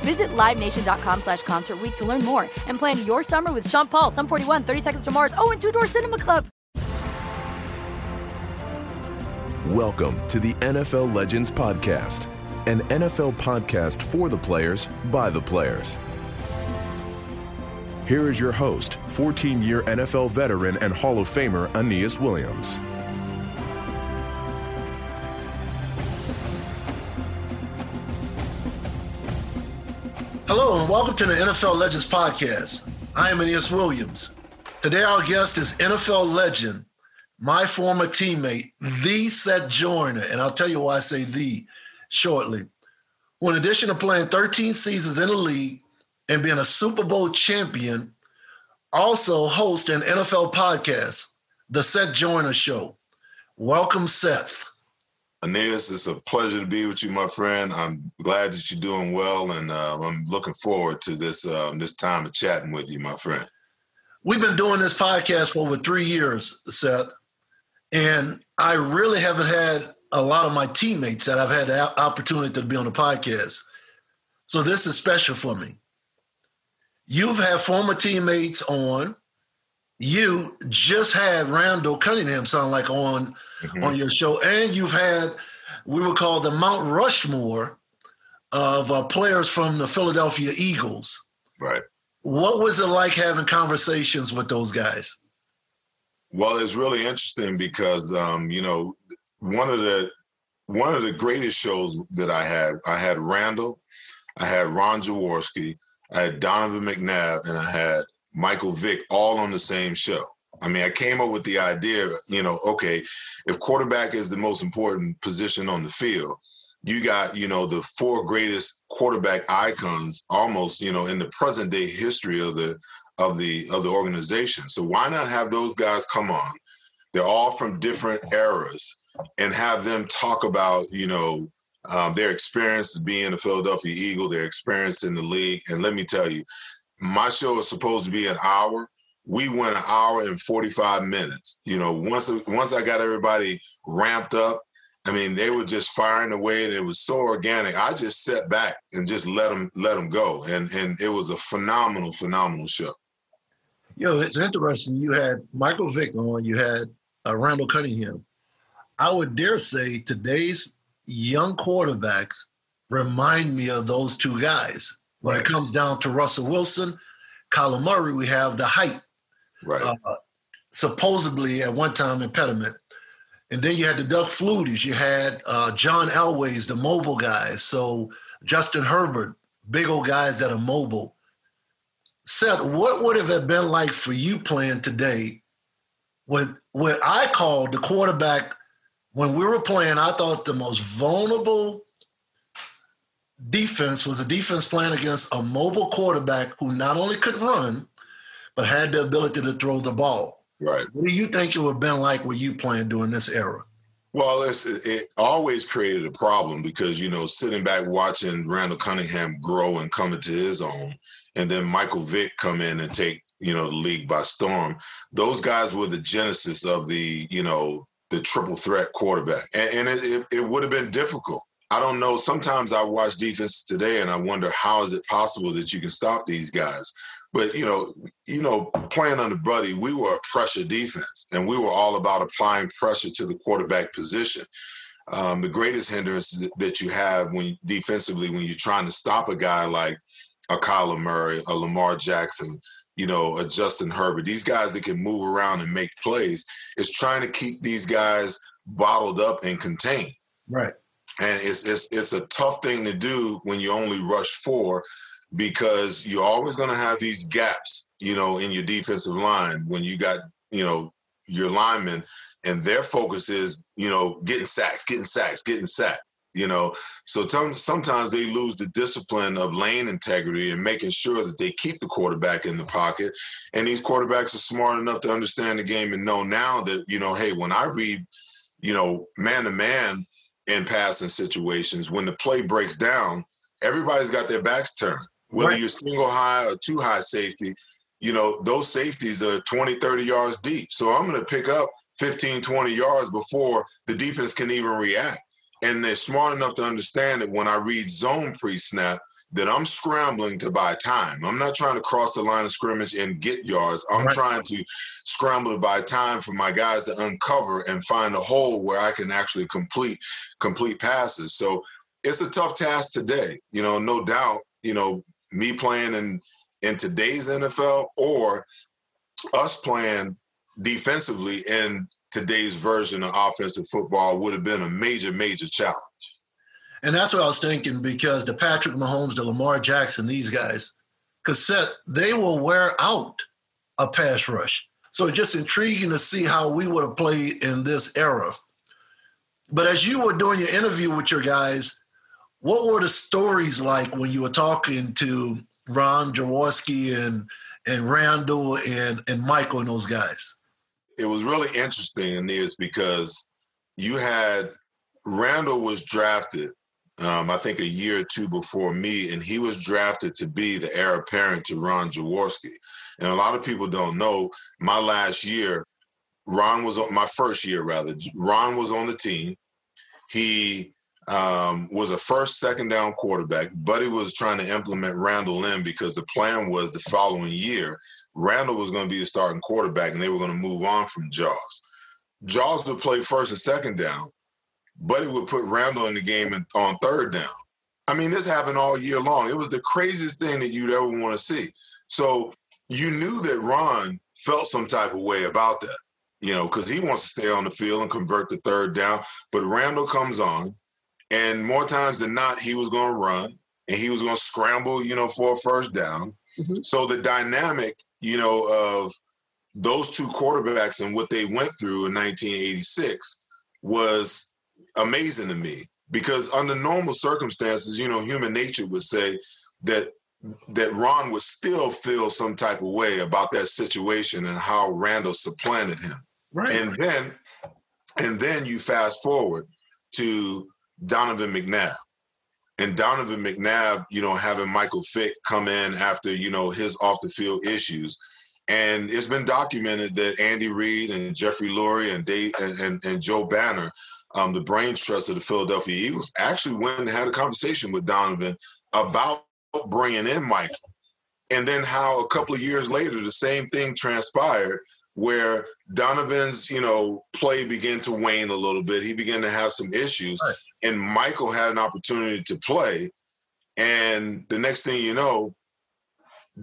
Visit LiveNation.com slash Concert to learn more and plan your summer with Sean Paul, Sum 41, 30 Seconds to Mars, oh, and Two Door Cinema Club. Welcome to the NFL Legends Podcast, an NFL podcast for the players by the players. Here is your host, 14 year NFL veteran and Hall of Famer Aeneas Williams. Hello, and welcome to the NFL Legends Podcast. I am Aeneas Williams. Today, our guest is NFL legend, my former teammate, the Seth Joyner. And I'll tell you why I say the shortly. Who, in addition to playing 13 seasons in the league and being a Super Bowl champion, also hosts an NFL podcast, The Seth Joyner Show. Welcome, Seth. Aeneas, it's a pleasure to be with you, my friend. I'm glad that you're doing well, and uh, I'm looking forward to this um, this time of chatting with you, my friend. We've been doing this podcast for over three years, Seth, and I really haven't had a lot of my teammates that I've had the opportunity to be on the podcast. So this is special for me. You've had former teammates on. You just had Randall Cunningham sound like on mm-hmm. on your show, and you've had we would call the Mount Rushmore of uh, players from the Philadelphia Eagles. Right. What was it like having conversations with those guys? Well, it's really interesting because um, you know one of the one of the greatest shows that I had, I had Randall, I had Ron Jaworski, I had Donovan McNabb, and I had Michael Vick all on the same show. I mean, I came up with the idea, you know, okay, if quarterback is the most important position on the field, you got, you know, the four greatest quarterback icons almost, you know, in the present day history of the of the of the organization. So why not have those guys come on? They're all from different eras and have them talk about, you know, um, their experience being a Philadelphia Eagle, their experience in the league. And let me tell you, my show is supposed to be an hour we went an hour and 45 minutes. You know, once once I got everybody ramped up, I mean, they were just firing away, and it was so organic. I just sat back and just let them let them go, and and it was a phenomenal, phenomenal show. You know, it's interesting. You had Michael Vick on, you had uh, Randall Cunningham. I would dare say today's young quarterbacks remind me of those two guys. When right. it comes down to Russell Wilson, Kyler Murray, we have the height right? Uh, supposedly at one time impediment. And then you had the Doug Fluties, you had uh, John Elway's, the mobile guys. So Justin Herbert, big old guys that are mobile. Seth, what would have it been like for you playing today when when I called the quarterback when we were playing, I thought the most vulnerable defense was a defense playing against a mobile quarterback who not only could run, but had the ability to throw the ball. Right. What do you think it would have been like with you playing during this era? Well, it always created a problem because, you know, sitting back watching Randall Cunningham grow and come into his own, and then Michael Vick come in and take, you know, the league by storm. Those guys were the genesis of the, you know, the triple threat quarterback. And, and it, it, it would have been difficult. I don't know. Sometimes I watch defense today and I wonder how is it possible that you can stop these guys? But you know, you know, playing under Buddy, we were a pressure defense, and we were all about applying pressure to the quarterback position. Um, the greatest hindrance that you have when defensively when you're trying to stop a guy like a Kyler Murray, a Lamar Jackson, you know, a Justin Herbert, these guys that can move around and make plays, is trying to keep these guys bottled up and contained. Right. And it's it's it's a tough thing to do when you only rush four because you're always going to have these gaps, you know, in your defensive line when you got, you know, your linemen and their focus is, you know, getting sacks, getting sacks, getting sacks, you know. So t- sometimes they lose the discipline of lane integrity and making sure that they keep the quarterback in the pocket. And these quarterbacks are smart enough to understand the game and know now that, you know, hey, when I read, you know, man to man in passing situations, when the play breaks down, everybody's got their backs turned whether right. you're single high or two high safety, you know, those safeties are 20, 30 yards deep. So I'm going to pick up 15, 20 yards before the defense can even react. And they're smart enough to understand that when I read zone pre snap, that I'm scrambling to buy time. I'm not trying to cross the line of scrimmage and get yards. I'm right. trying to scramble to buy time for my guys to uncover and find a hole where I can actually complete complete passes. So it's a tough task today, you know, no doubt. You know, me playing in in today's NFL or us playing defensively in today's version of offensive football would have been a major, major challenge. And that's what I was thinking because the Patrick Mahomes, the Lamar Jackson, these guys, cassette, they will wear out a pass rush. So it's just intriguing to see how we would have played in this era. But as you were doing your interview with your guys, what were the stories like when you were talking to Ron Jaworski and and Randall and and Michael and those guys? It was really interesting, Aeneas, because you had Randall was drafted, um, I think a year or two before me, and he was drafted to be the heir apparent to Ron Jaworski. And a lot of people don't know my last year, Ron was on my first year rather. Ron was on the team. He um, was a first, second down quarterback. Buddy was trying to implement Randall in because the plan was the following year, Randall was going to be the starting quarterback and they were going to move on from Jaws. Jaws would play first and second down. Buddy would put Randall in the game on third down. I mean, this happened all year long. It was the craziest thing that you'd ever want to see. So you knew that Ron felt some type of way about that, you know, because he wants to stay on the field and convert the third down. But Randall comes on. And more times than not, he was going to run and he was going to scramble, you know, for a first down. Mm-hmm. So the dynamic, you know, of those two quarterbacks and what they went through in 1986 was amazing to me because under normal circumstances, you know, human nature would say that that Ron would still feel some type of way about that situation and how Randall supplanted him. Right. And then and then you fast forward to Donovan McNabb. And Donovan McNabb, you know, having Michael Vick come in after, you know, his off the field issues. And it's been documented that Andy Reid and Jeffrey Lurie and Dave and, and, and Joe Banner, um, the brain trust of the Philadelphia Eagles, actually went and had a conversation with Donovan about bringing in Michael. And then how a couple of years later, the same thing transpired where Donovan's, you know, play began to wane a little bit. He began to have some issues. Right and Michael had an opportunity to play. And the next thing you know,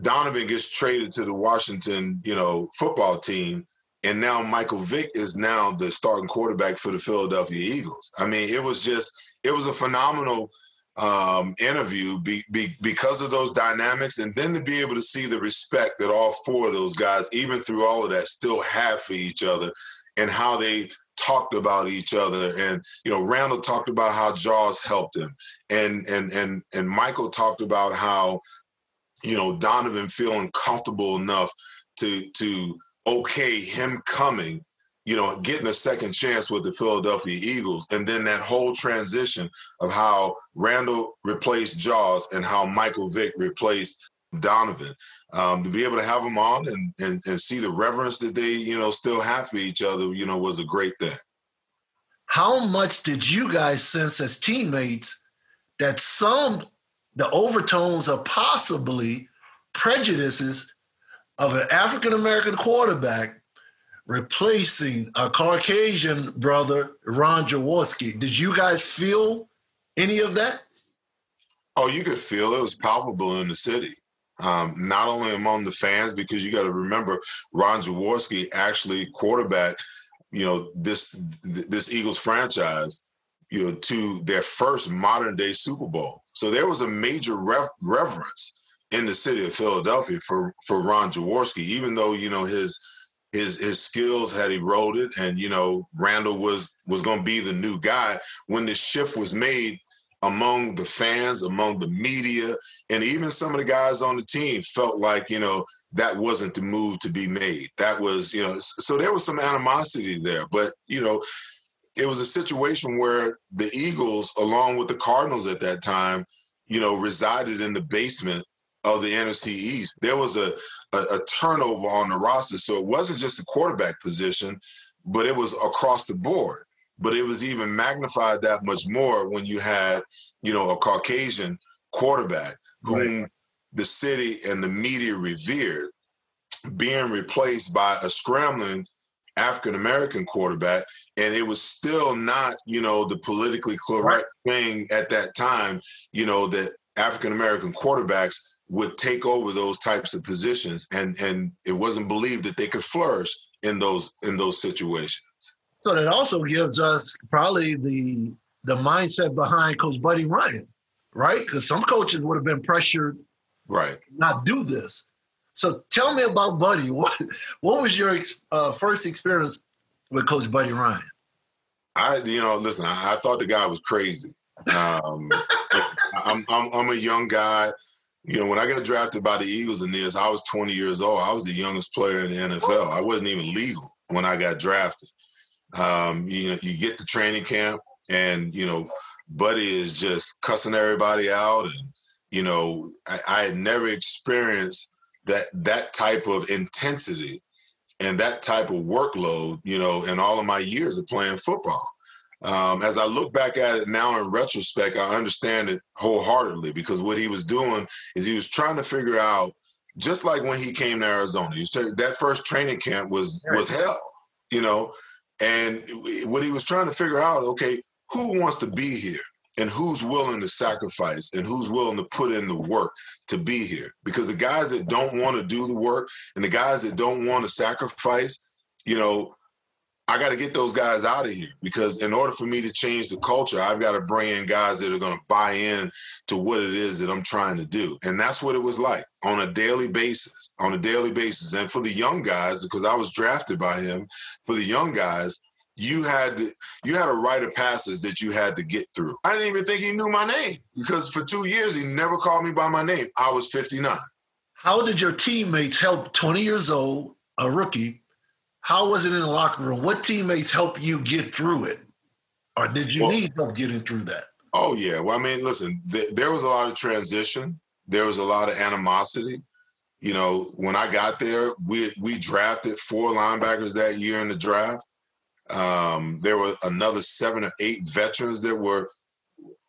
Donovan gets traded to the Washington, you know, football team. And now Michael Vick is now the starting quarterback for the Philadelphia Eagles. I mean, it was just, it was a phenomenal um, interview be, be, because of those dynamics, and then to be able to see the respect that all four of those guys, even through all of that, still have for each other, and how they talked about each other. And you know, Randall talked about how Jaws helped him, and and and and Michael talked about how you know Donovan feeling comfortable enough to to okay him coming you know, getting a second chance with the Philadelphia Eagles, and then that whole transition of how Randall replaced Jaws and how Michael Vick replaced Donovan. Um, to be able to have them on and, and, and see the reverence that they, you know, still have for each other, you know, was a great thing. How much did you guys sense as teammates that some the overtones are possibly prejudices of an African American quarterback replacing a Caucasian brother, Ron Jaworski. Did you guys feel any of that? Oh, you could feel it was palpable in the city. Um, not only among the fans, because you got to remember Ron Jaworski actually quarterbacked, you know, this this Eagles franchise, you know, to their first modern day Super Bowl. So there was a major rev- reverence in the city of Philadelphia for for Ron Jaworski, even though you know his his his skills had eroded and you know Randall was was going to be the new guy when the shift was made among the fans among the media and even some of the guys on the team felt like you know that wasn't the move to be made that was you know so there was some animosity there but you know it was a situation where the Eagles along with the Cardinals at that time you know resided in the basement of the NFC East. There was a, a, a turnover on the roster. So it wasn't just the quarterback position, but it was across the board. But it was even magnified that much more when you had, you know, a Caucasian quarterback whom right. the city and the media revered being replaced by a scrambling African American quarterback, and it was still not, you know, the politically correct right. thing at that time, you know, that African American quarterbacks would take over those types of positions and and it wasn't believed that they could flourish in those in those situations so that also gives us probably the the mindset behind coach buddy ryan right? Because some coaches would have been pressured right. not do this. So tell me about buddy. What what was your uh, first experience with coach buddy ryan? I you know listen i, I thought the guy was crazy. Um, I'm, I'm, I'm a young guy. You know, when I got drafted by the Eagles in this, I was 20 years old. I was the youngest player in the NFL. I wasn't even legal when I got drafted. Um, you know, you get to training camp, and you know, Buddy is just cussing everybody out, and you know, I, I had never experienced that that type of intensity and that type of workload, you know, in all of my years of playing football. Um, as I look back at it now in retrospect, I understand it wholeheartedly because what he was doing is he was trying to figure out, just like when he came to Arizona, he t- that first training camp was was hell, you know, and what he was trying to figure out, okay, who wants to be here? And who's willing to sacrifice? And who's willing to put in the work to be here? Because the guys that don't want to do the work and the guys that don't want to sacrifice you know I got to get those guys out of here because in order for me to change the culture, I've got to bring in guys that are going to buy in to what it is that I'm trying to do. And that's what it was like on a daily basis, on a daily basis. And for the young guys, because I was drafted by him, for the young guys, you had to, you had a rite of passage that you had to get through. I didn't even think he knew my name because for two years he never called me by my name. I was 59. How did your teammates help 20 years old, a rookie, how was it in the locker room? What teammates helped you get through it, or did you well, need help getting through that? Oh yeah. Well, I mean, listen, th- there was a lot of transition. There was a lot of animosity. You know, when I got there, we we drafted four linebackers that year in the draft. Um, there were another seven or eight veterans that were,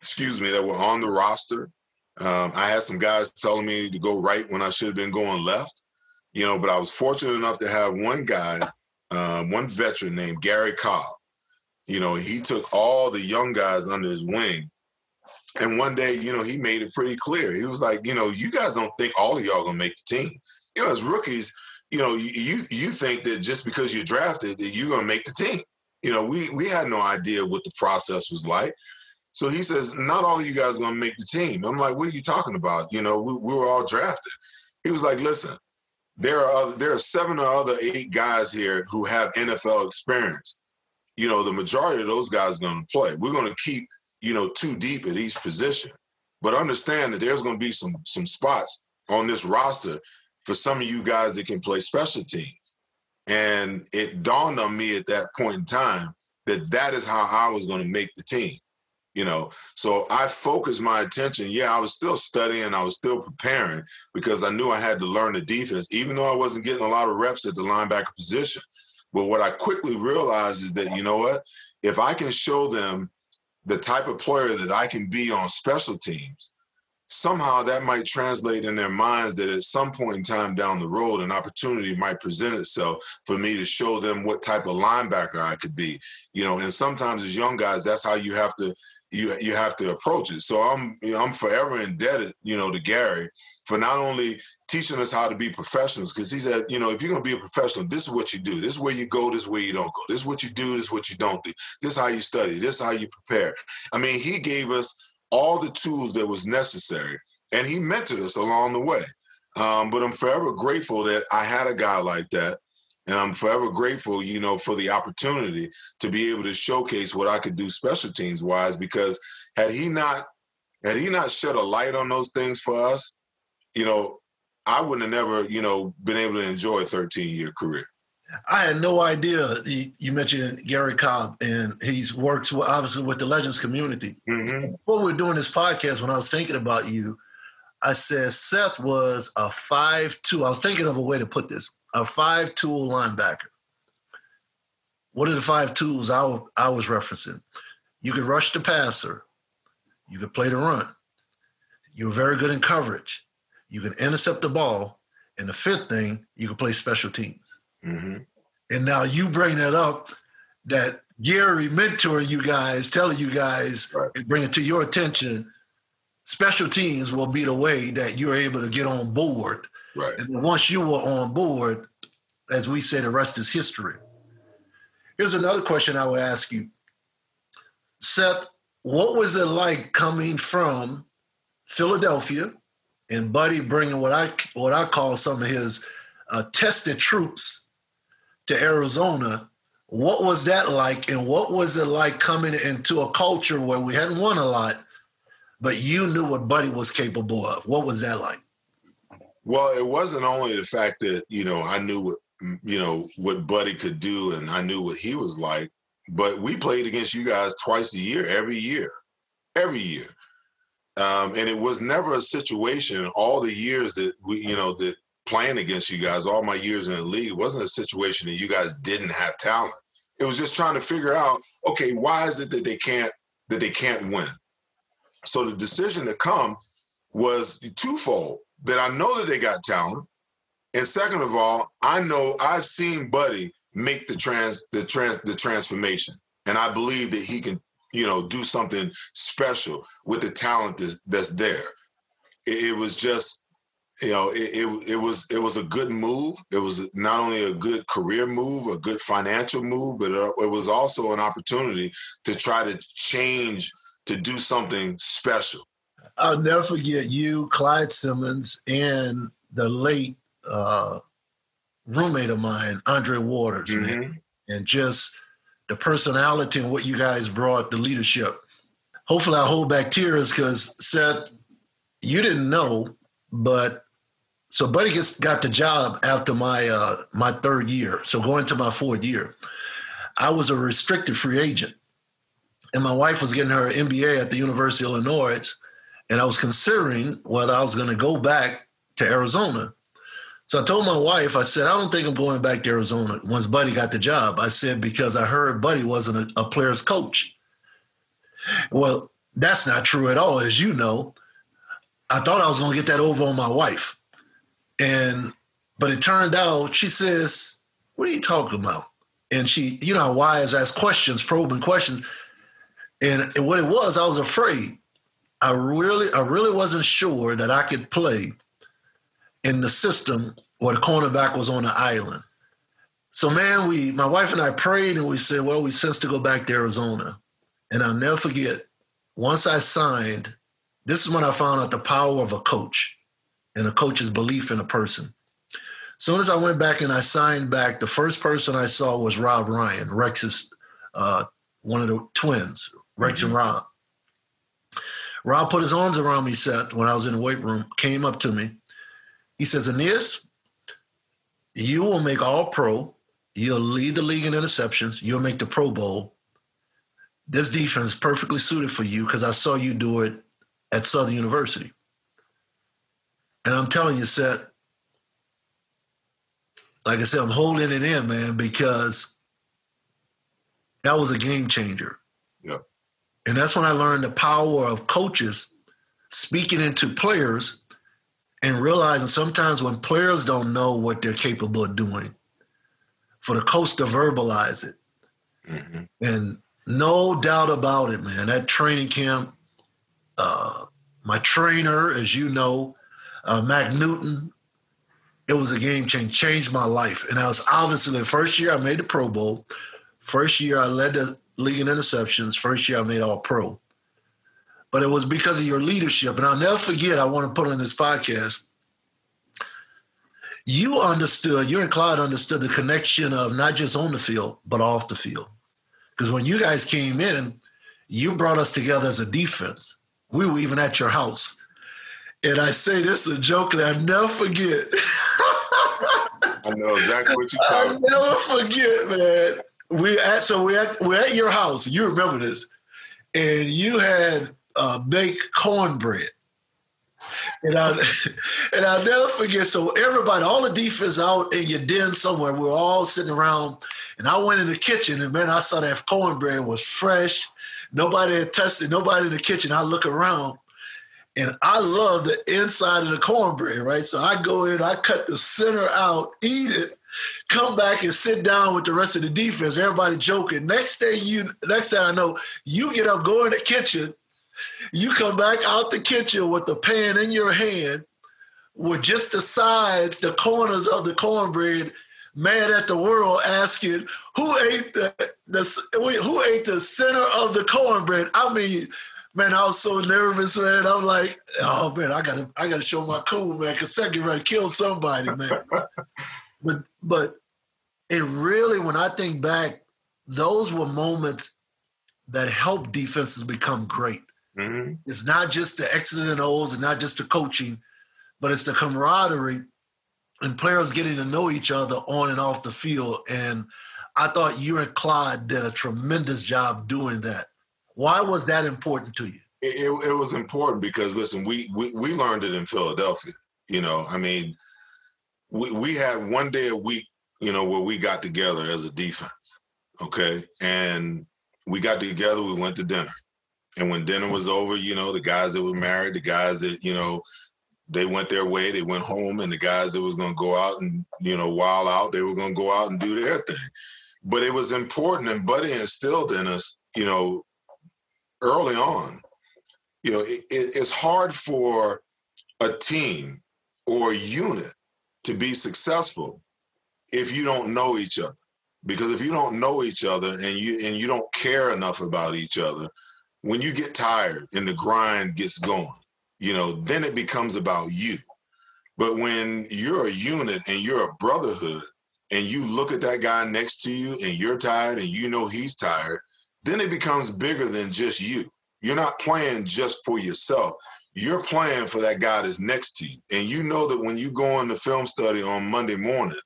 excuse me, that were on the roster. Um, I had some guys telling me to go right when I should have been going left. You know, but I was fortunate enough to have one guy um, one veteran named Gary Cobb. You know, he took all the young guys under his wing. And one day, you know, he made it pretty clear. He was like, you know, you guys don't think all of y'all gonna make the team. You know, as rookies, you know, you you think that just because you're drafted that you're gonna make the team. You know, we we had no idea what the process was like. So he says, not all of you guys are to make the team. I'm like, what are you talking about? You know, we, we were all drafted. He was like, listen, there are other, there are seven or other eight guys here who have NFL experience. You know, the majority of those guys are going to play. We're going to keep, you know, too deep at each position. But understand that there's going to be some some spots on this roster for some of you guys that can play special teams. And it dawned on me at that point in time that that is how I was going to make the team. You know, so I focused my attention. Yeah, I was still studying, I was still preparing because I knew I had to learn the defense, even though I wasn't getting a lot of reps at the linebacker position. But what I quickly realized is that, you know what? If I can show them the type of player that I can be on special teams, somehow that might translate in their minds that at some point in time down the road, an opportunity might present itself for me to show them what type of linebacker I could be. You know, and sometimes as young guys, that's how you have to you you have to approach it. So I'm you know, I'm forever indebted, you know, to Gary for not only teaching us how to be professionals, because he said, you know, if you're gonna be a professional, this is what you do. This is where you go, this is where you don't go. This is what you do, this is what you don't do. This is how you study, this is how you prepare. I mean, he gave us all the tools that was necessary, and he mentored us along the way. Um, but I'm forever grateful that I had a guy like that, and I'm forever grateful, you know, for the opportunity to be able to showcase what I could do special teams wise. Because had he not had he not shed a light on those things for us, you know, I wouldn't have never, you know, been able to enjoy a 13 year career. I had no idea. You mentioned Gary Cobb, and he's worked obviously with the Legends community. Mm-hmm. Before we were doing this podcast, when I was thinking about you, I said Seth was a five-two. I was thinking of a way to put this: a five-tool linebacker. What are the five tools I, I was referencing? You could rush the passer. You could play the run. you're very good in coverage. You can intercept the ball. And the fifth thing, you can play special teams. Mm-hmm. And now you bring that up that Gary mentor you guys, telling you guys, right. and bring it to your attention. Special teams will be the way that you're able to get on board. Right. And once you were on board, as we say, the rest is history. Here's another question I would ask you. Seth, what was it like coming from Philadelphia and Buddy bringing what I what I call some of his uh, tested troops to Arizona. What was that like? And what was it like coming into a culture where we hadn't won a lot, but you knew what Buddy was capable of? What was that like? Well, it wasn't only the fact that, you know, I knew what, you know, what Buddy could do and I knew what he was like, but we played against you guys twice a year, every year, every year. Um, and it was never a situation all the years that we, you know, that playing against you guys all my years in the league wasn't a situation that you guys didn't have talent. It was just trying to figure out, okay, why is it that they can't that they can't win? So the decision to come was twofold. That I know that they got talent, and second of all, I know I've seen Buddy make the trans the trans the transformation, and I believe that he can, you know, do something special with the talent that's, that's there. It, it was just you know, it, it, it was it was a good move. It was not only a good career move, a good financial move, but uh, it was also an opportunity to try to change to do something special. I'll never forget you, Clyde Simmons, and the late uh, roommate of mine, Andre Waters, mm-hmm. man, and just the personality and what you guys brought, the leadership. Hopefully, I hold back tears because Seth, you didn't know, but so Buddy gets got the job after my uh, my third year. So going to my fourth year, I was a restricted free agent, and my wife was getting her MBA at the University of Illinois, and I was considering whether I was going to go back to Arizona. So I told my wife, I said, I don't think I'm going back to Arizona once Buddy got the job. I said because I heard Buddy wasn't a, a player's coach. Well, that's not true at all, as you know. I thought I was going to get that over on my wife. And but it turned out she says, What are you talking about? And she, you know, wives ask questions, probing questions. And, and what it was, I was afraid. I really, I really wasn't sure that I could play in the system where the cornerback was on the island. So man, we my wife and I prayed and we said, well, we sense to go back to Arizona. And I'll never forget, once I signed, this is when I found out the power of a coach and a coach's belief in a person. As soon as I went back and I signed back, the first person I saw was Rob Ryan, Rex's uh, one of the twins, Rex mm-hmm. and Rob. Rob put his arms around me, Seth, when I was in the weight room, came up to me. He says, Aeneas, you will make all pro. You'll lead the league in interceptions. You'll make the Pro Bowl. This defense is perfectly suited for you because I saw you do it at Southern University. And I'm telling you, Seth, like I said, I'm holding it in, man, because that was a game changer. And that's when I learned the power of coaches speaking into players and realizing sometimes when players don't know what they're capable of doing, for the coach to verbalize it. Mm-hmm. And no doubt about it, man, that training camp, uh, my trainer, as you know, uh, Mac Newton, it was a game change, changed my life. And I was obviously the first year I made the Pro Bowl. First year I led the league in interceptions. First year I made all pro. But it was because of your leadership. And I'll never forget, I want to put on this podcast. You understood, you and Clyde understood the connection of not just on the field, but off the field. Because when you guys came in, you brought us together as a defense. We were even at your house. And I say this is a joke that I never forget. I know exactly what you're talking about. I never forget, man we at so we at we're at your house. You remember this, and you had uh, baked cornbread. And I and I'll never forget. So everybody, all the defense out in your den somewhere, we were all sitting around, and I went in the kitchen, and man, I saw that cornbread was fresh. Nobody had touched it. Nobody in the kitchen. I look around, and I love the inside of the cornbread, right? So I go in, I cut the center out, eat it, come back and sit down with the rest of the defense. Everybody joking. Next thing you, next thing I know, you get up, go in the kitchen. You come back out the kitchen with the pan in your hand, with just the sides, the corners of the cornbread, mad at the world, asking who ate the, the who ate the center of the cornbread. I mean, man, I was so nervous, man. I'm like, oh man, I gotta, I gotta show my cool, man, because second ready kill somebody, man. but but it really, when I think back, those were moments that helped defenses become great. Mm-hmm. It's not just the X's and O's and not just the coaching, but it's the camaraderie and players getting to know each other on and off the field. And I thought you and Clyde did a tremendous job doing that. Why was that important to you? It, it, it was important because listen, we, we we learned it in Philadelphia. You know, I mean, we, we had one day a week, you know, where we got together as a defense. Okay. And we got together, we went to dinner. And when dinner was over, you know, the guys that were married, the guys that, you know, they went their way, they went home, and the guys that was gonna go out and, you know, while out, they were gonna go out and do their thing. But it was important and Buddy instilled in us, you know, early on, you know, it, it, it's hard for a team or a unit to be successful if you don't know each other. Because if you don't know each other and you and you don't care enough about each other when you get tired and the grind gets going you know then it becomes about you. But when you're a unit and you're a brotherhood and you look at that guy next to you and you're tired and you know he's tired then it becomes bigger than just you. You're not playing just for yourself you're playing for that guy that's next to you. And you know that when you go the film study on Monday morning,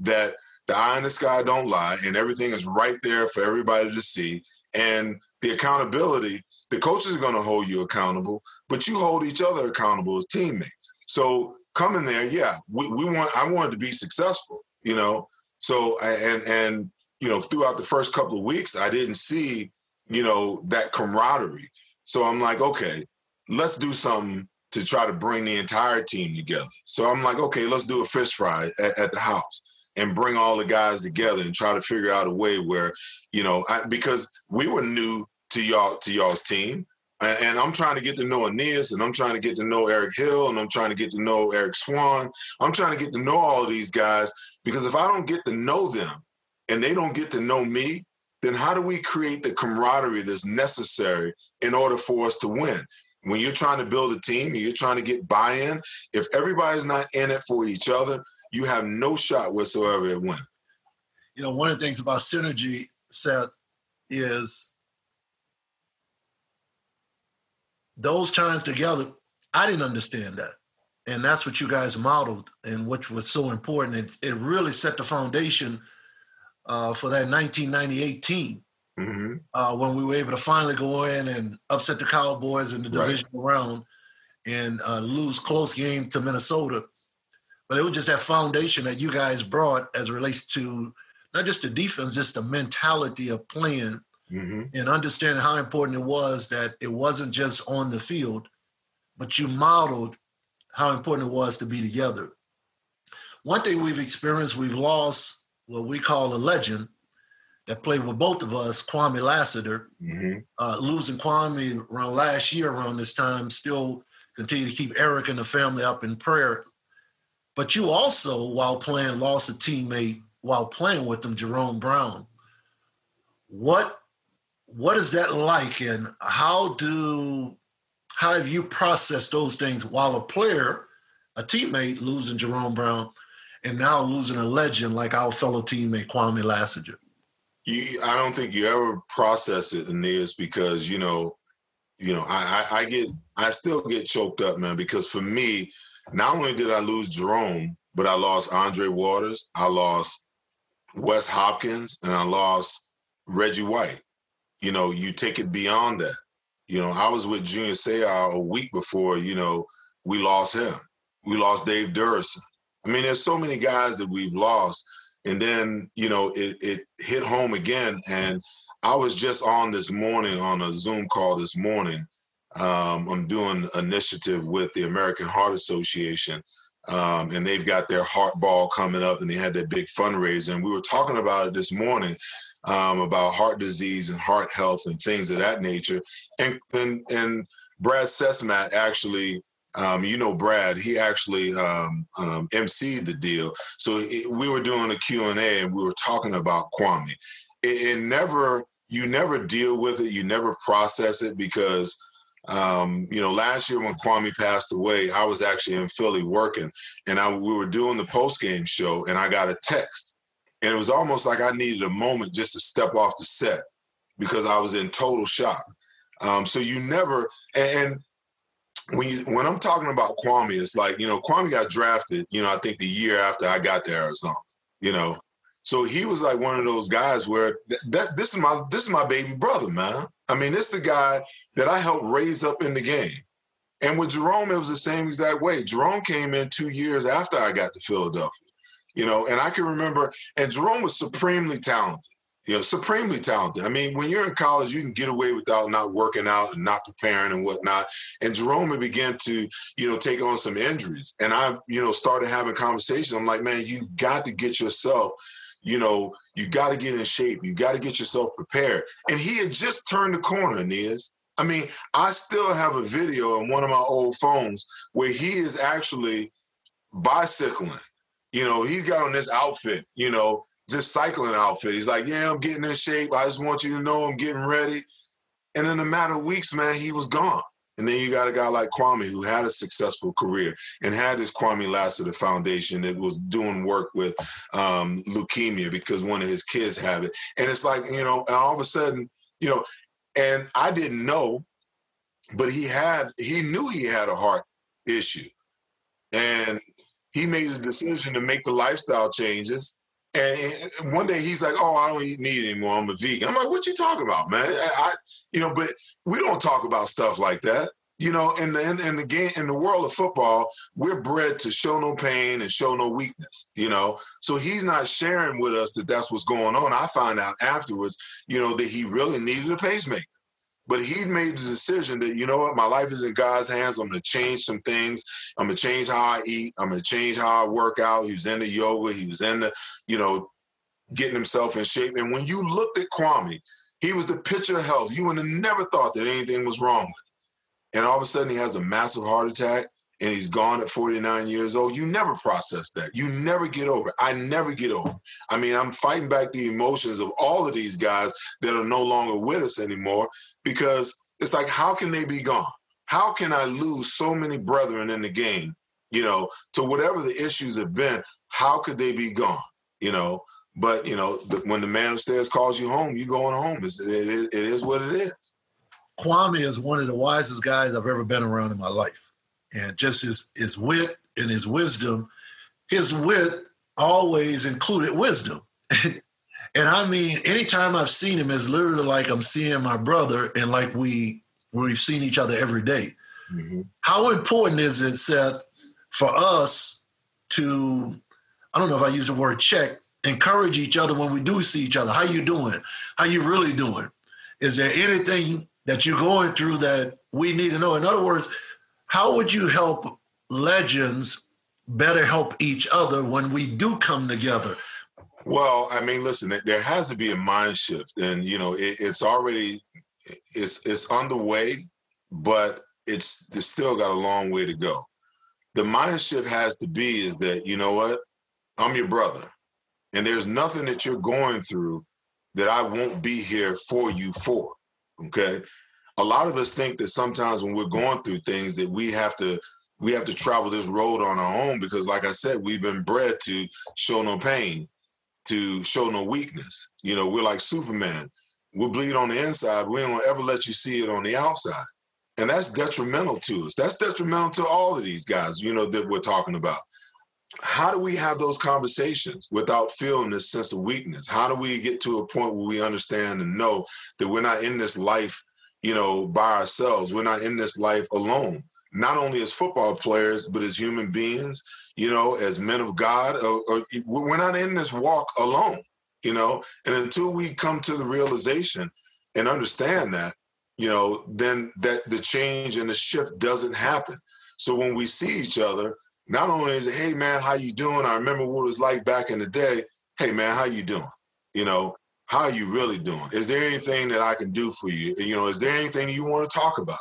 that the eye in the sky don't lie and everything is right there for everybody to see. And the accountability, the coaches are going to hold you accountable, but you hold each other accountable as teammates. So coming there, yeah, we, we want, I wanted to be successful, you know? So, and, and, you know, throughout the first couple of weeks, I didn't see, you know, that camaraderie. So I'm like, okay, let's do something to try to bring the entire team together. So I'm like, okay, let's do a fish fry at, at, the house and bring all the guys together and try to figure out a way where, you know, I, because we were new to y'all to y'all's team. And, I'm trying to get to know Aeneas and I'm trying to get to know Eric Hill and I'm trying to get to know Eric Swan. I'm trying to get to know all these guys because if I don't get to know them and they don't get to know me, then how do we create the camaraderie that's necessary in order for us to win? When you're trying to build a team and you're trying to get buy-in, if everybody's not in it for each other, you have no shot whatsoever at winning. You know, one of the things about synergy, Seth, is those times together, I didn't understand that. And that's what you guys modeled and which was so important. It, it really set the foundation uh, for that 1998 team mm-hmm. uh, when we were able to finally go in and upset the Cowboys in the divisional right. round and uh, lose close game to Minnesota. But it was just that foundation that you guys brought as relates to not just the defense, just the mentality of playing mm-hmm. and understanding how important it was that it wasn't just on the field, but you modeled how important it was to be together. One thing we've experienced, we've lost what we call a legend that played with both of us, Kwame Lassiter. Mm-hmm. Uh, losing Kwame around last year around this time, still continue to keep Eric and the family up in prayer. But you also, while playing, lost a teammate while playing with them, Jerome Brown. What what is that like, and how do how have you processed those things while a player, a teammate, losing Jerome Brown, and now losing a legend like our fellow teammate Kwame Lassiter? You, I don't think you ever process it, in this because you know, you know, I, I, I get, I still get choked up, man, because for me, not only did I lose Jerome, but I lost Andre Waters, I lost Wes Hopkins, and I lost Reggie White. You know, you take it beyond that. You know, I was with Junior Seau a week before, you know, we lost him. We lost Dave Duerson. I mean, there's so many guys that we've lost. And then, you know, it, it hit home again. And I was just on this morning on a Zoom call this morning. Um, I'm doing initiative with the American Heart Association. Um, and they've got their heart ball coming up and they had that big fundraiser. And we were talking about it this morning um, about heart disease and heart health and things of that nature. And and, and Brad sesmat actually, um, you know Brad, he actually um, um, emceed the deal. So it, we were doing a Q&A and we were talking about Kwame. It, it, never, you never deal with it, you never process it because um, you know, last year when Kwame passed away, I was actually in Philly working, and I, we were doing the post game show, and I got a text and it was almost like I needed a moment just to step off the set because I was in total shock. Um, so you never and when you when I'm talking about Kwame, it's like you know Kwame got drafted. You know, I think the year after I got to Arizona. You know, so he was like one of those guys where th- that this is my this is my baby brother, man. I mean, this is the guy that I helped raise up in the game. And with Jerome, it was the same exact way. Jerome came in two years after I got to Philadelphia you know, and I can remember, and Jerome was supremely talented, you know, supremely talented. I mean, when you're in college, you can get away without not working out and not preparing and whatnot. And Jerome began to, you know, take on some injuries. And I, you know, started having conversations. I'm like, man, you got to get yourself, you know, you got to get in shape. You got to get yourself prepared. And he had just turned the corner, Aeneas. I mean, I still have a video on one of my old phones where he is actually bicycling you know, he's got on this outfit, you know, just cycling outfit. He's like, yeah, I'm getting in shape. I just want you to know I'm getting ready. And in a matter of weeks, man, he was gone. And then you got a guy like Kwame who had a successful career and had this Kwame Lassiter Foundation that was doing work with um, leukemia because one of his kids have it. And it's like, you know, and all of a sudden, you know, and I didn't know, but he had, he knew he had a heart issue. And he made a decision to make the lifestyle changes. And one day he's like, "Oh, I don't eat meat anymore. I'm a vegan." I'm like, "What you talking about, man?" I, you know, but we don't talk about stuff like that. You know, in the in, in the game in the world of football, we're bred to show no pain and show no weakness. You know, so he's not sharing with us that that's what's going on. I find out afterwards, you know, that he really needed a pacemaker. But he made the decision that, you know what, my life is in God's hands. I'm going to change some things. I'm going to change how I eat. I'm going to change how I work out. He was into yoga. He was into, you know, getting himself in shape. And when you looked at Kwame, he was the picture of health. You would have never thought that anything was wrong with him. And all of a sudden, he has a massive heart attack and he's gone at 49 years old, you never process that. You never get over it. I never get over it. I mean, I'm fighting back the emotions of all of these guys that are no longer with us anymore because it's like, how can they be gone? How can I lose so many brethren in the game, you know, to whatever the issues have been? How could they be gone, you know? But, you know, the, when the man upstairs calls you home, you going home. It's, it, it is what it is. Kwame is one of the wisest guys I've ever been around in my life. And just his, his wit and his wisdom, his wit always included wisdom. and I mean, anytime I've seen him, it's literally like I'm seeing my brother and like we we've seen each other every day. Mm-hmm. How important is it, Seth, for us to, I don't know if I use the word check, encourage each other when we do see each other. How you doing? How you really doing? Is there anything that you're going through that we need to know? In other words, how would you help legends better help each other when we do come together? Well, I mean, listen, there has to be a mind shift, and you know, it, it's already it's it's underway, but it's it's still got a long way to go. The mind shift has to be is that you know what, I'm your brother, and there's nothing that you're going through that I won't be here for you for. Okay, a lot of us think that sometimes when we're going through things that we have to we have to travel this road on our own because like i said we've been bred to show no pain to show no weakness. You know we're like superman. We'll bleed on the inside we don't ever let you see it on the outside. And that's detrimental to us. That's detrimental to all of these guys you know that we're talking about. How do we have those conversations without feeling this sense of weakness? How do we get to a point where we understand and know that we're not in this life you know, by ourselves. We're not in this life alone. Not only as football players, but as human beings, you know, as men of God. Or, or we're not in this walk alone, you know. And until we come to the realization and understand that, you know, then that the change and the shift doesn't happen. So when we see each other, not only is it, hey man, how you doing? I remember what it was like back in the day. Hey man, how you doing? You know, how are you really doing? Is there anything that I can do for you? You know, is there anything you want to talk about?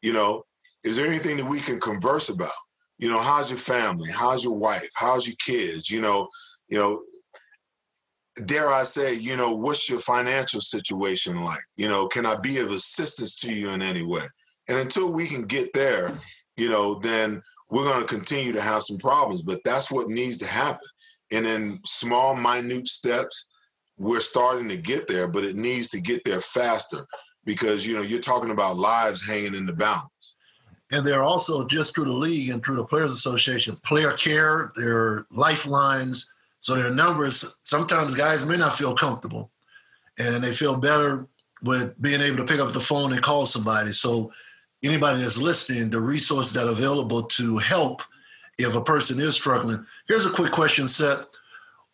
You know, is there anything that we can converse about? You know, how's your family? How's your wife? How's your kids? You know, you know, dare I say, you know, what's your financial situation like? You know, can I be of assistance to you in any way? And until we can get there, you know, then we're going to continue to have some problems. But that's what needs to happen. And in small, minute steps, we're starting to get there, but it needs to get there faster because you know you're talking about lives hanging in the balance. And they're also just through the league and through the Players Association, player care, their lifelines. So their numbers. Sometimes guys may not feel comfortable, and they feel better with being able to pick up the phone and call somebody. So anybody that's listening, the resources that are available to help if a person is struggling. Here's a quick question Seth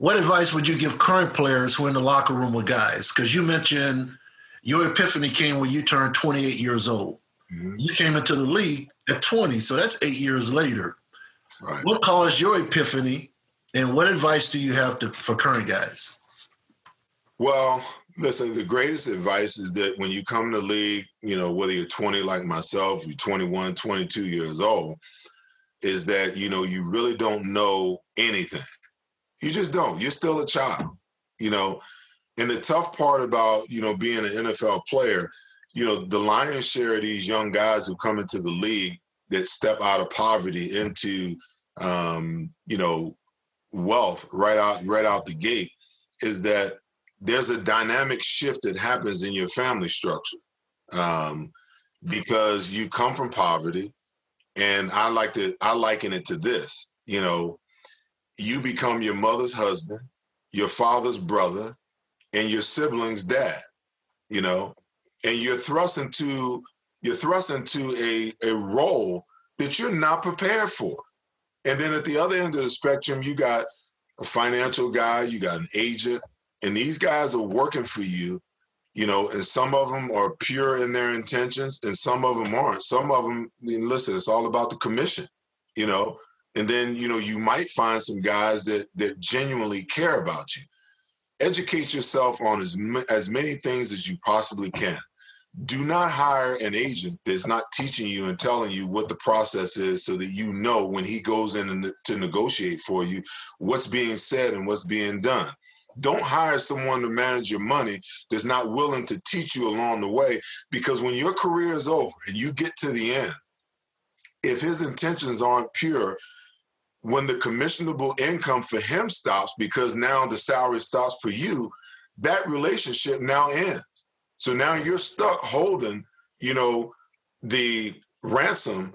what advice would you give current players who are in the locker room with guys? Because you mentioned your epiphany came when you turned 28 years old. Mm-hmm. You came into the league at 20, so that's eight years later. Right. What caused your epiphany, and what advice do you have to, for current guys? Well, listen, the greatest advice is that when you come to the league, you know, whether you're 20 like myself, you're 21, 22 years old, is that, you know, you really don't know anything. You just don't. You're still a child, you know. And the tough part about, you know, being an NFL player, you know, the lion's share of these young guys who come into the league that step out of poverty into, um, you know, wealth right out right out the gate is that there's a dynamic shift that happens in your family structure um, because you come from poverty, and I like to I liken it to this. You know, you become your mother's husband, your father's brother, and your sibling's dad, you know, and you're thrust into you're thrust into a, a role that you're not prepared for. And then at the other end of the spectrum, you got a financial guy, you got an agent, and these guys are working for you, you know, and some of them are pure in their intentions and some of them aren't. Some of them, I mean, listen, it's all about the commission, you know, and then you know you might find some guys that that genuinely care about you educate yourself on as as many things as you possibly can do not hire an agent that's not teaching you and telling you what the process is so that you know when he goes in to negotiate for you what's being said and what's being done. Don't hire someone to manage your money that's not willing to teach you along the way because when your career is over and you get to the end if his intentions aren't pure when the commissionable income for him stops because now the salary stops for you that relationship now ends so now you're stuck holding you know the ransom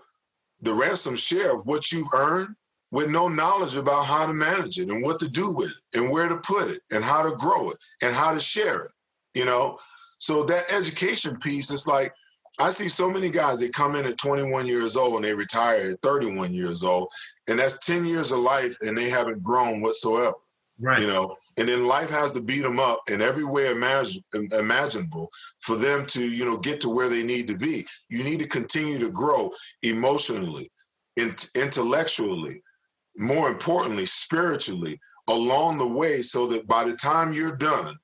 the ransom share of what you earned with no knowledge about how to manage it and what to do with it and where to put it and how to grow it and how to share it you know? So that education piece is like i see so many guys they come in at 21 years old and they retire at 31 years old and that's 10 years of life and they haven't grown whatsoever right. you know and then life has to beat them up in every way imagine, imaginable for them to you know get to where they need to be. You need to continue to grow emotionally in, intellectually more importantly, spiritually along the way so that by the time you're done,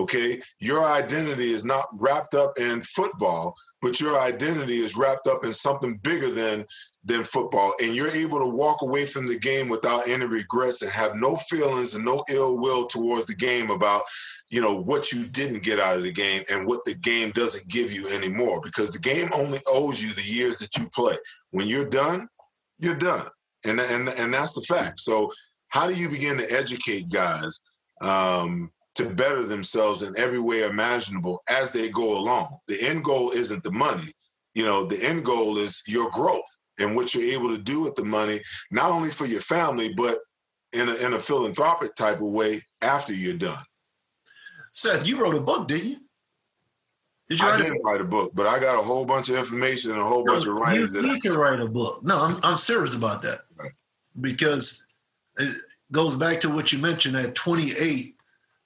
okay, your identity is not wrapped up in football, but your identity is wrapped up in something bigger than than football. And you're able to walk away from the game without any regrets and have no feelings and no ill will towards the game about, you know, what you didn't get out of the game and what the game doesn't give you anymore. Because the game only owes you the years that you play. When you're done, you're done and and and that's the fact. So how do you begin to educate guys um, to better themselves in every way imaginable as they go along? The end goal isn't the money. You know, the end goal is your growth and what you're able to do with the money, not only for your family, but in a, in a philanthropic type of way after you're done. Seth, you wrote a book, didn't you? Did you I didn't write a book, but I got a whole bunch of information and a whole no, bunch of writings. You need to write a book. No, I'm, I'm serious about that right. because it goes back to what you mentioned. At 28,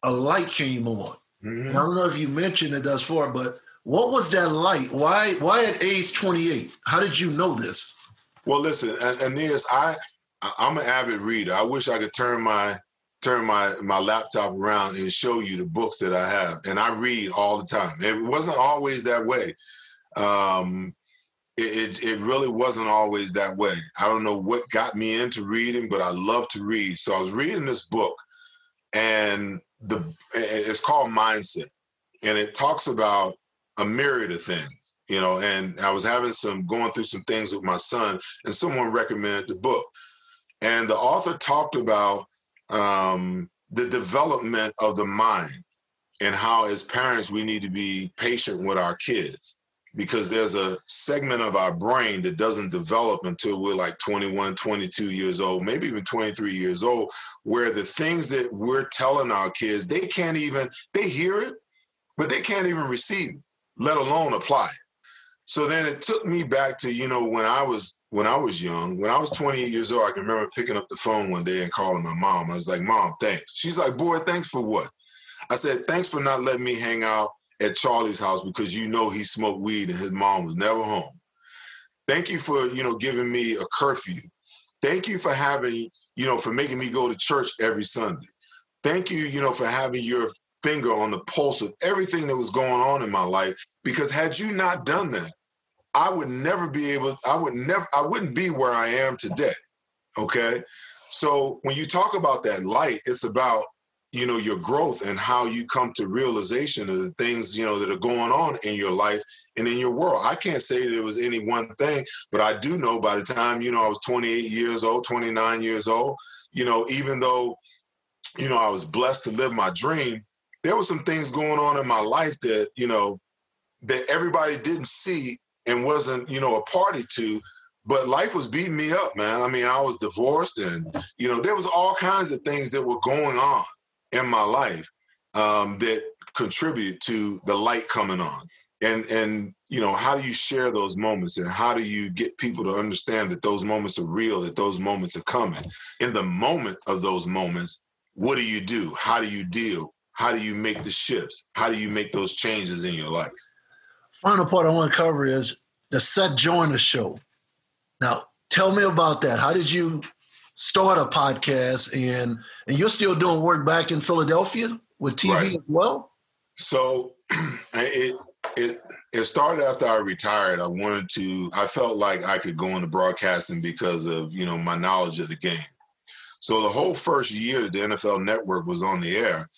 a light came on. Mm-hmm. I don't know if you mentioned it thus far, but what was that light? Why? Why at age 28? How did you know this? Well, listen, Aeneas, I I'm an avid reader. I wish I could turn my turn my my laptop around and show you the books that I have, and I read all the time. It wasn't always that way. Um, it, it, it really wasn't always that way. I don't know what got me into reading, but I love to read. So I was reading this book, and the it's called Mindset, and it talks about a myriad of things you know and i was having some going through some things with my son and someone recommended the book. And the author talked about um, the development of the mind and how as parents we need to be patient with our kids because there's a segment of our brain that doesn't develop until we're like 21 22 years old maybe even 23 years old where the things that we're telling our kids they can't even they hear it but they can't even receive it let alone apply it so then it took me back to you know when i was when I was young, when I was 28 years old, I can remember picking up the phone one day and calling my mom. I was like, Mom, thanks. She's like, Boy, thanks for what? I said, Thanks for not letting me hang out at Charlie's house because you know he smoked weed and his mom was never home. Thank you for, you know, giving me a curfew. Thank you for having, you know, for making me go to church every Sunday. Thank you, you know, for having your finger on the pulse of everything that was going on in my life. Because had you not done that, I would never be able, I would never, I wouldn't be where I am today. Okay. So when you talk about that light, it's about, you know, your growth and how you come to realization of the things, you know, that are going on in your life and in your world. I can't say that it was any one thing, but I do know by the time, you know, I was 28 years old, 29 years old, you know, even though, you know, I was blessed to live my dream, there were some things going on in my life that, you know, that everybody didn't see and wasn't, you know, a party to. But life was beating me up, man. I mean, I was divorced, and you know, there was all kinds of things that were going on in my life um, that contribute to the light coming on. And and you know, how do you share those moments, and how do you get people to understand that those moments are real, that those moments are coming? In the moment of those moments, what do you do? How do you deal? How do you make the shifts? How do you make those changes in your life? final part I want to cover is the Seth Joyner show. Now, tell me about that. How did you start a podcast and and you're still doing work back in Philadelphia with TV right. as well? So it it it started after I retired. I wanted to. I felt like I could go into broadcasting because of you know my knowledge of the game. So the whole first year that the NFL Network was on the air,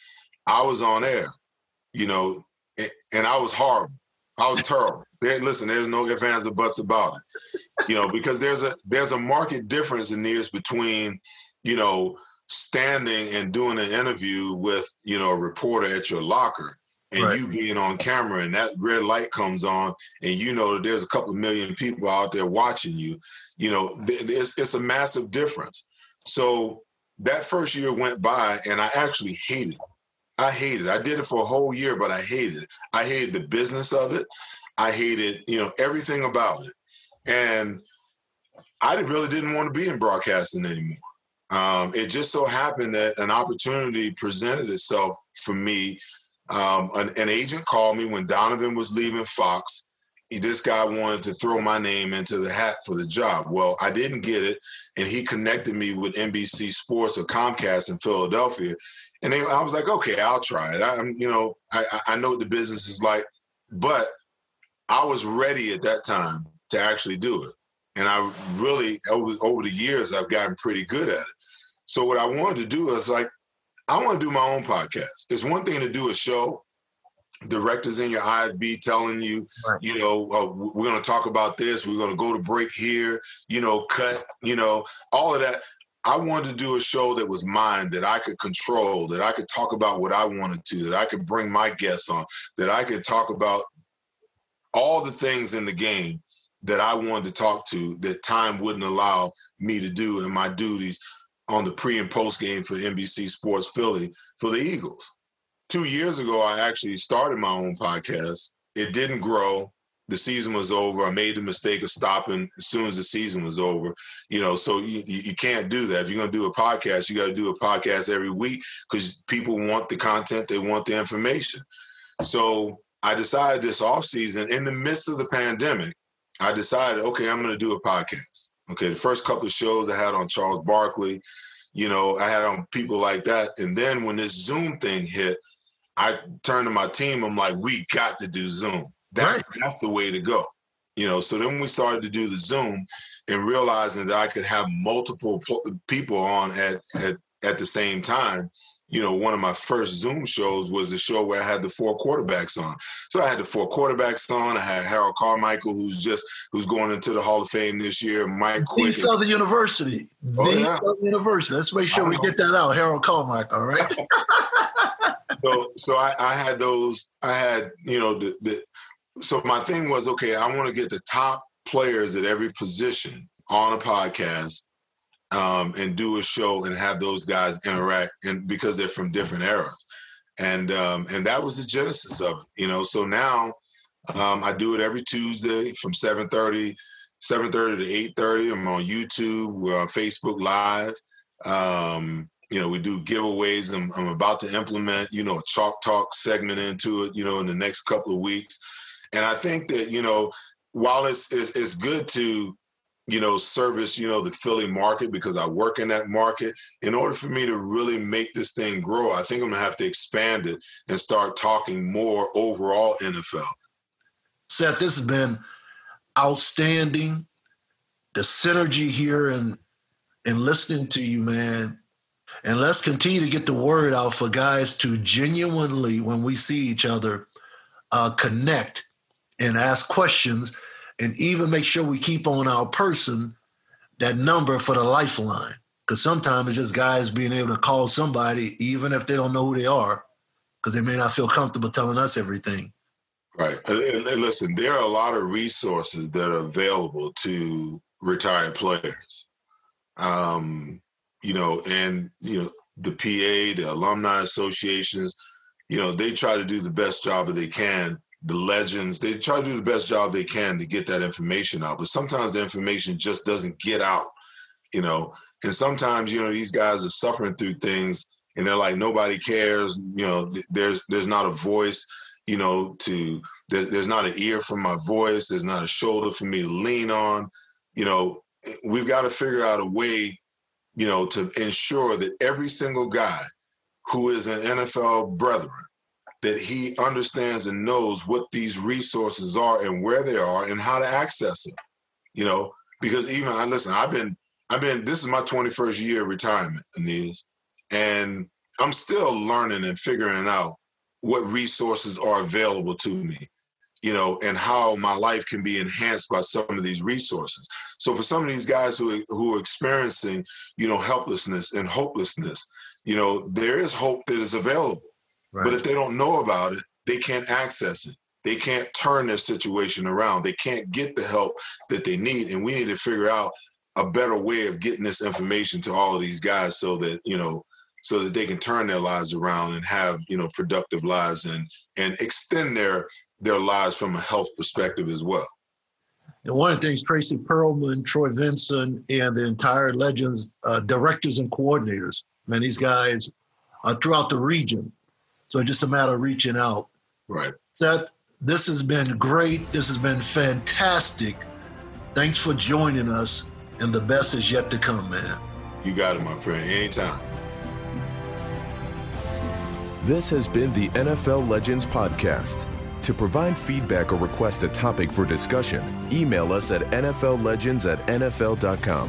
I was on air. You know, and I was horrible. I was terrible. There, listen, there's no ifs, ands, or buts about it. You know, because there's a there's a market difference in years between, you know, standing and doing an interview with, you know, a reporter at your locker and right. you being on camera and that red light comes on and you know that there's a couple of million people out there watching you, you know, it's, it's a massive difference. So that first year went by and I actually hated it. I hated it. I did it for a whole year, but I hated it. I hated the business of it. I hated, you know, everything about it. And I really didn't want to be in broadcasting anymore. Um, it just so happened that an opportunity presented itself for me. Um, an, an, agent called me when Donovan was leaving Fox. He, this guy wanted to throw my name into the hat for the job. Well, I didn't get it, and he connected me with NBC Sports or Comcast in Philadelphia. And they, I was like, okay, I'll try it. I, am you know, I, I know what the business is like, but I was ready at that time to actually do it. And I really, over, over the years, I've gotten pretty good at it. So what I wanted to do is like, I want to do my own podcast. It's one thing to do a show, directors in your IFB telling you, right. you know, uh, we're going to talk about this. We're going to go to break here, you know, cut, you know, all of that. I wanted to do a show that was mine, that I could control, that I could talk about what I wanted to, that I could bring my guests on, that I could talk about all the things in the game that I wanted to talk to that time wouldn't allow me to do in my duties on the pre and post game for NBC Sports Philly for the Eagles. Two years ago, I actually started my own podcast. It didn't grow. The season was over. I made the mistake of stopping as soon as the season was over. You know, so you, you can't do that. If you're going to do a podcast, you got to do a podcast every week because people want the content, they want the information. So I decided this off season in the midst of the pandemic, I decided, okay, I'm going to do a podcast. Okay, the first couple of shows I had on Charles Barkley, you know, I had on people like that. And then when this Zoom thing hit, I turned to my team. I'm like, we got to do Zoom. That's right. that's the way to go. You know, so then we started to do the Zoom and realizing that I could have multiple people on at, at at the same time you know, one of my first Zoom shows was a show where I had the four quarterbacks on. So I had the four quarterbacks on. I had Harold Carmichael, who's just who's going into the Hall of Fame this year. Mike Quick. The Southern University. Oh, the yeah. Southern University. Let's make sure we get that out. Harold Carmichael, right? so so I, I, had those. I had you know the, the so my thing was okay. I want to get the top players at every position on a podcast um, and do a show and have those guys interact and because they're from different eras. And um, and that was the genesis of it you know? So now um, i do it every tuesday from 7.30 7.30 to 8.30 i'm on youtube we're on facebook live. Um, you know we do giveaways. I'm, I'm about to implement you know a chalk talk segment into it you know in the next couple of weeks. And i think that you know while it's it's, it's good to you know, service, you know, the Philly market because I work in that market. In order for me to really make this thing grow, I think I'm gonna have to expand it and start talking more overall NFL. Seth, this has been outstanding. The synergy here and and listening to you, man. And let's continue to get the word out for guys to genuinely, when we see each other, uh, connect and ask questions and even make sure we keep on our person that number for the lifeline. Because sometimes it's just guys being able to call somebody, even if they don't know who they are, because they may not feel comfortable telling us everything. Right. And, listen, there are a lot of resources that are available to retired players. Um, you know, and you know, the PA, the alumni associations, you know, they try to do the best job that they can the legends. They try to do the best job they can to get that information out, but sometimes the information just doesn't get out, you know. And sometimes, you know, these guys are suffering through things and they're like, nobody cares. You know, there's there's not a voice, you know, to there, there's not an ear for my voice. There's not a shoulder for me to lean on. You know, we've got to figure out a way, you know, to ensure that every single guy who is an NFL brethren that he understands and knows what these resources are and where they are and how to access them. You know, because even I listen, I've been I've been this is my 21st year of retirement, Aeneas, and I'm still learning and figuring out what resources are available to me, you know, and how my life can be enhanced by some of these resources. So for some of these guys who who are experiencing, you know, helplessness and hopelessness, you know, there is hope that is available. Right. But if they don't know about it, they can't access it. They can't turn their situation around. They can't get the help that they need. And we need to figure out a better way of getting this information to all of these guys so that, you know, so that they can turn their lives around and have, you know, productive lives and and extend their their lives from a health perspective as well. And one of the things Tracy Perlman, Troy Vincent, and the entire Legends uh, directors and coordinators, man, these guys are throughout the region. So it's just a matter of reaching out. Right. Seth, this has been great. This has been fantastic. Thanks for joining us, and the best is yet to come, man. You got it, my friend. Anytime. This has been the NFL Legends Podcast. To provide feedback or request a topic for discussion, email us at NFLLegends at NFL.com.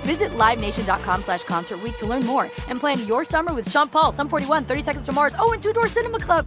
Visit LiveNation.com slash Concert to learn more and plan your summer with Sean Paul, Sum 41, 30 Seconds to Mars, oh, and Two Door Cinema Club.